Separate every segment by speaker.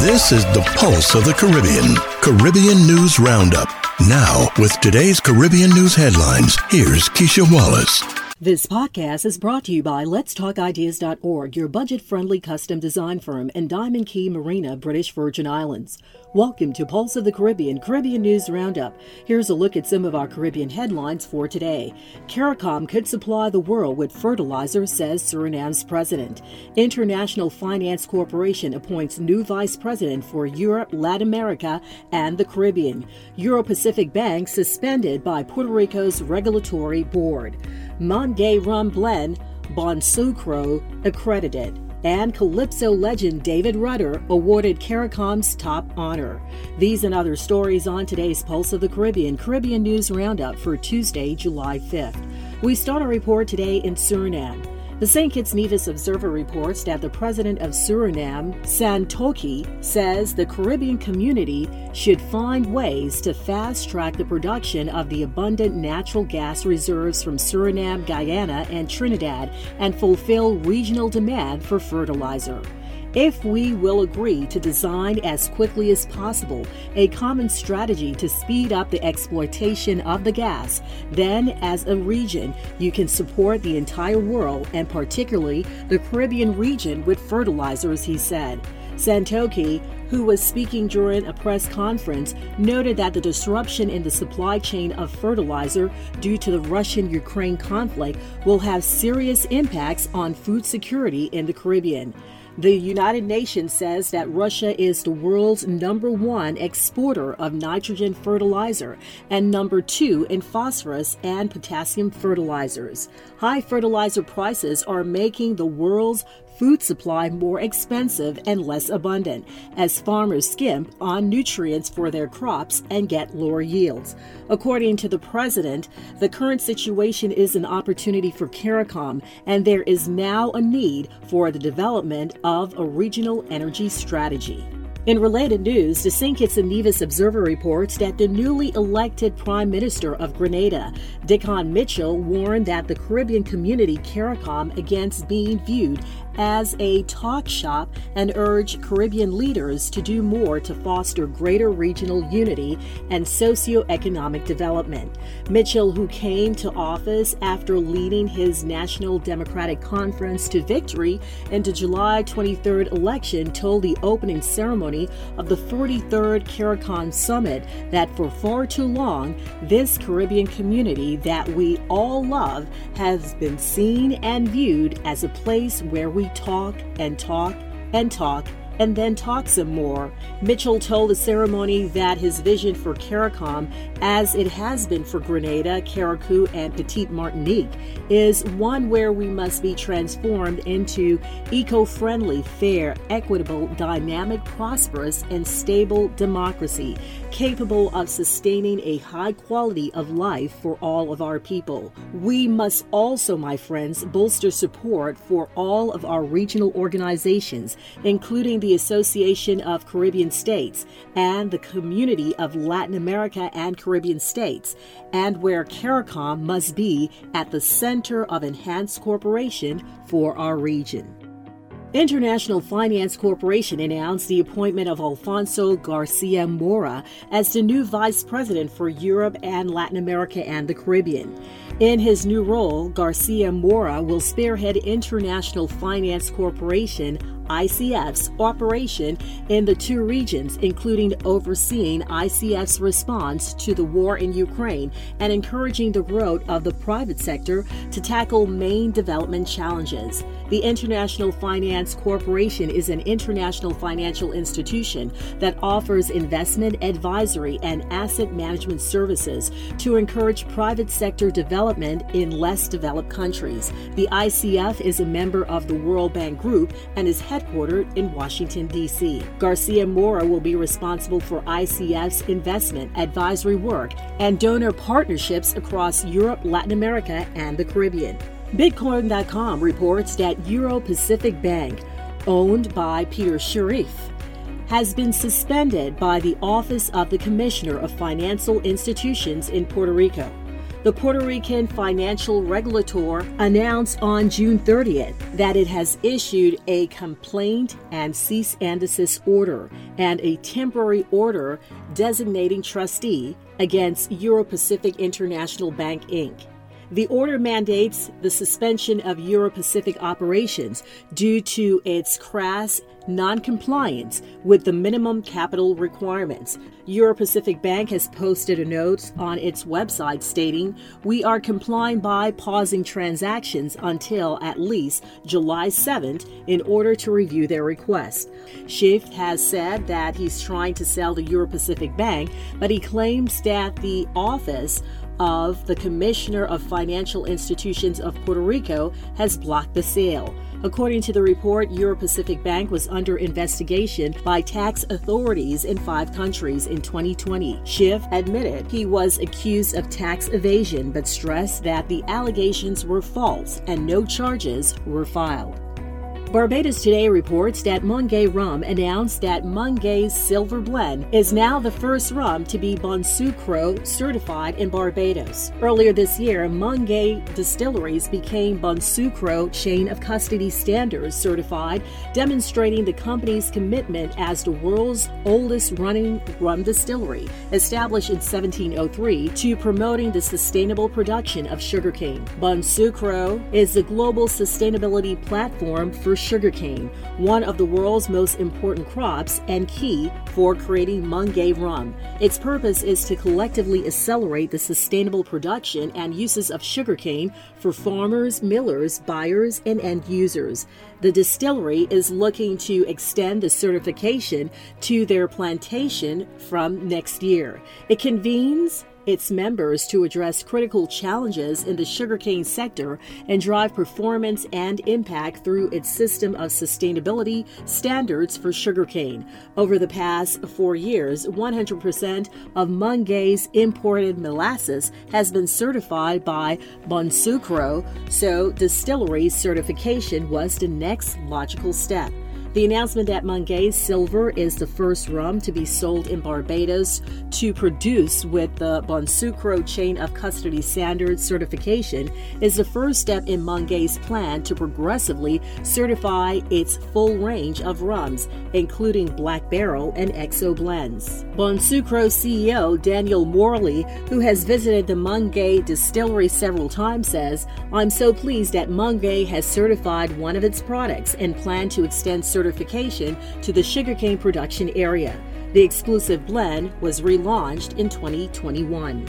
Speaker 1: This is the pulse of the Caribbean. Caribbean News Roundup. Now, with today's Caribbean news headlines, here's Keisha Wallace.
Speaker 2: This podcast is brought to you by Let'sTalkIdeas.org, your budget friendly custom design firm in Diamond Key Marina, British Virgin Islands. Welcome to Pulse of the Caribbean Caribbean News Roundup. Here's a look at some of our Caribbean headlines for today. CARICOM could supply the world with fertilizer, says Suriname's president. International Finance Corporation appoints new vice president for Europe, Latin America, and the Caribbean. Euro Pacific Bank suspended by Puerto Rico's regulatory board. Mount Gay Rum Blend, Bonsucro accredited and Calypso legend David Rudder awarded CARICOM's top honor. These and other stories on today's Pulse of the Caribbean Caribbean News Roundup for Tuesday, July 5th. We start our report today in Suriname. The St. Kitts Nevis Observer reports that the president of Suriname, Santokhi, says the Caribbean community should find ways to fast track the production of the abundant natural gas reserves from Suriname, Guyana, and Trinidad and fulfill regional demand for fertilizer if we will agree to design as quickly as possible a common strategy to speed up the exploitation of the gas, then as a region, you can support the entire world and particularly the Caribbean region with fertilizers, he said. Santokhi, who was speaking during a press conference, noted that the disruption in the supply chain of fertilizer due to the Russian Ukraine conflict will have serious impacts on food security in the Caribbean. The United Nations says that Russia is the world's number one exporter of nitrogen fertilizer and number two in phosphorus and potassium fertilizers. High fertilizer prices are making the world's food supply more expensive and less abundant as farmers skimp on nutrients for their crops and get lower yields. According to the president, the current situation is an opportunity for CARICOM, and there is now a need for the development of a regional energy strategy. In related news, the. Kitts and Nevis Observer reports that the newly elected Prime Minister of Grenada, Dickon Mitchell, warned that the Caribbean community CARICOM against being viewed as a talk shop and urge Caribbean leaders to do more to foster greater regional unity and socio-economic development. Mitchell, who came to office after leading his National Democratic Conference to victory in the July 23rd election, told the opening ceremony of the 43rd CARICOM Summit that for far too long, this Caribbean community that we all love has been seen and viewed as a place where we talk and talk and talk and then talk some more. Mitchell told the ceremony that his vision for CARICOM, as it has been for Grenada, Carriacou, and Petite Martinique, is one where we must be transformed into eco friendly, fair, equitable, dynamic, prosperous, and stable democracy, capable of sustaining a high quality of life for all of our people. We must also, my friends, bolster support for all of our regional organizations, including the Association of Caribbean States and the Community of Latin America and Caribbean States, and where CARICOM must be at the center of enhanced cooperation for our region. International Finance Corporation announced the appointment of Alfonso Garcia Mora as the new vice president for Europe and Latin America and the Caribbean. In his new role, Garcia Mora will spearhead International Finance Corporation ICF's operation in the two regions, including overseeing ICF's response to the war in Ukraine and encouraging the growth of the private sector to tackle main development challenges. The International Finance Corporation is an international financial institution that offers investment advisory and asset management services to encourage private sector development in less developed countries. The ICF is a member of the World Bank Group and is headquartered in Washington, D.C. Garcia Mora will be responsible for ICF's investment, advisory work, and donor partnerships across Europe, Latin America, and the Caribbean. Bitcoin.com reports that Euro Pacific Bank, owned by Peter Schiff, has been suspended by the Office of the Commissioner of Financial Institutions in Puerto Rico. The Puerto Rican financial regulator announced on June 30th that it has issued a complaint and cease and desist order and a temporary order designating trustee against Euro Pacific International Bank Inc. The order mandates the suspension of Euro Pacific operations due to its crass non-compliance with the minimum capital requirements. Euro Pacific Bank has posted a note on its website stating, "We are complying by pausing transactions until at least July 7th in order to review their request." Schiff has said that he's trying to sell the Euro Pacific Bank, but he claims that the office of the Commissioner of Financial Institutions of Puerto Rico has blocked the sale. According to the report, Euro Pacific Bank was under investigation by tax authorities in five countries in 2020. Schiff admitted he was accused of tax evasion but stressed that the allegations were false and no charges were filed. Barbados Today reports that Mount Gay Rum announced that Mount Gay's Silver Blend is now the first rum to be Bonsucro certified in Barbados. Earlier this year, Mount Gay Distilleries became Bonsucro Chain of Custody Standards certified, demonstrating the company's commitment as the world's oldest running rum distillery, established in 1703, to promoting the sustainable production of sugarcane. Bonsucro is the global sustainability platform for sugarcane, one of the world's most important crops and key for creating Mount Gay rum. Its purpose is to collectively accelerate the sustainable production and uses of sugarcane for farmers, millers, buyers, and end users. The distillery is looking to extend the certification to their plantation from next year. It convenes its members to address critical challenges in the sugarcane sector and drive performance and impact through its system of sustainability standards for sugarcane. Over the past four years, 100% of Mount Gay's imported molasses has been certified by Bonsucro, so distillery certification was the next logical step. The announcement that Mount Gay Silver is the first rum to be sold in Barbados to produce with the Bonsucro Chain of Custody Standards certification is the first step in Mount Gay's plan to progressively certify its full range of rums, including Black Barrel and XO blends. Bonsucro CEO Daniel Morley, who has visited the Mount Gay distillery several times, says, I'm so pleased that Mount Gay has certified one of its products and plan to extend certification certification to the sugarcane production area. The exclusive blend was relaunched in 2021.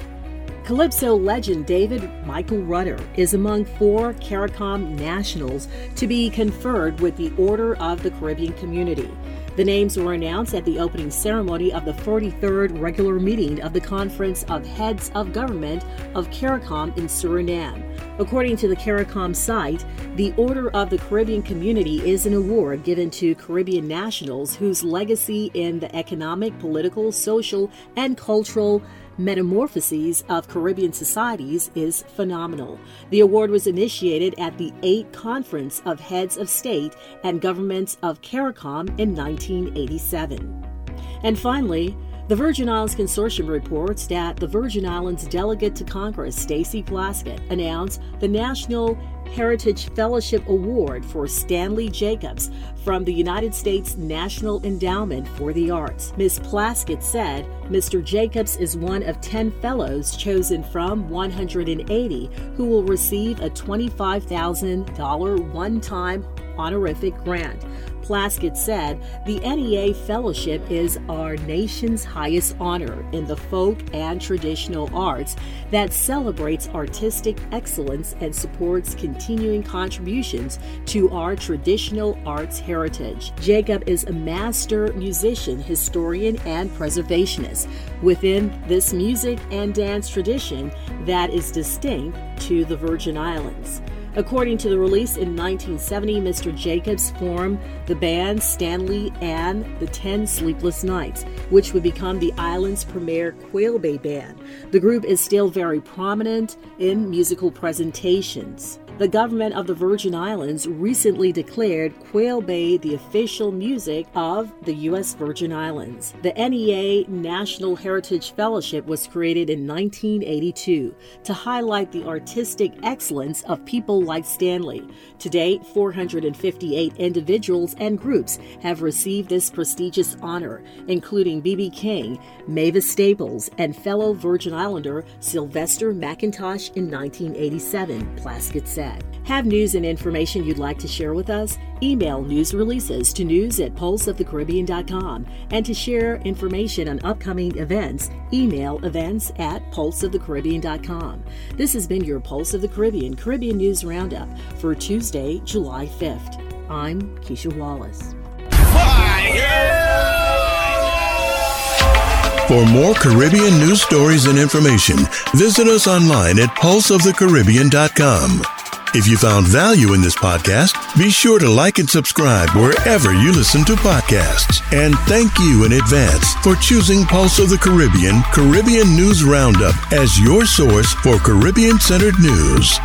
Speaker 2: Calypso legend David Michael Rudder is among four CARICOM nationals to be conferred with the Order of the Caribbean Community. The names were announced at the opening ceremony of the 43rd regular meeting of the Conference of Heads of Government of CARICOM in Suriname. According to the CARICOM site, the Order of the Caribbean Community is an award given to Caribbean nationals whose legacy in the economic, political, social, and cultural Metamorphoses of Caribbean Societies is phenomenal. The award was initiated at the 8th Conference of Heads of State and Governments of CARICOM in 1987. And finally, the Virgin Islands Consortium reports that the Virgin Islands delegate to Congress, Stacey Plaskett, announced the National Heritage Fellowship Award for Stanley Jacobs from the United States National Endowment for the Arts. Ms. Plaskett said Mr. Jacobs is one of 10 fellows chosen from 180 who will receive a $25,000 one time honorific grant. Plaskett said, The NEA Fellowship is our nation's highest honor in the folk and traditional arts that celebrates artistic excellence and supports continuing contributions to our traditional arts heritage. Jacob is a master musician, historian, and preservationist within this music and dance tradition that is distinct to the Virgin Islands. According to the release in 1970, Mr. Jacobs formed the band Stanley and the Ten Sleepless Nights, which would become the island's premier Quelbe band. The group is still very prominent in musical presentations. The government of the Virgin Islands recently declared Quelbe the official music of the U.S. Virgin Islands. The NEA National Heritage Fellowship was created in 1982 to highlight the artistic excellence of people like Stanley. Today, 458 individuals and groups have received this prestigious honor, including B.B. King, Mavis Staples, and fellow Virgin Islander Sylvester McIntosh in 1987, Plaskett said. Have news and information you'd like to share with us? Email news releases to news at pulseofthecaribbean.com. And to share information on upcoming events, email events at pulseofthecaribbean.com. This has been your Pulse of the Caribbean Caribbean News Roundup for Tuesday, July 5th. I'm Keisha Wallace.
Speaker 1: For more Caribbean news stories and information, visit us online at pulseofthecaribbean.com. If you found value in this podcast, be sure to like and subscribe wherever you listen to podcasts. And thank you in advance for choosing Pulse of the Caribbean Caribbean News Roundup as your source for Caribbean centered news.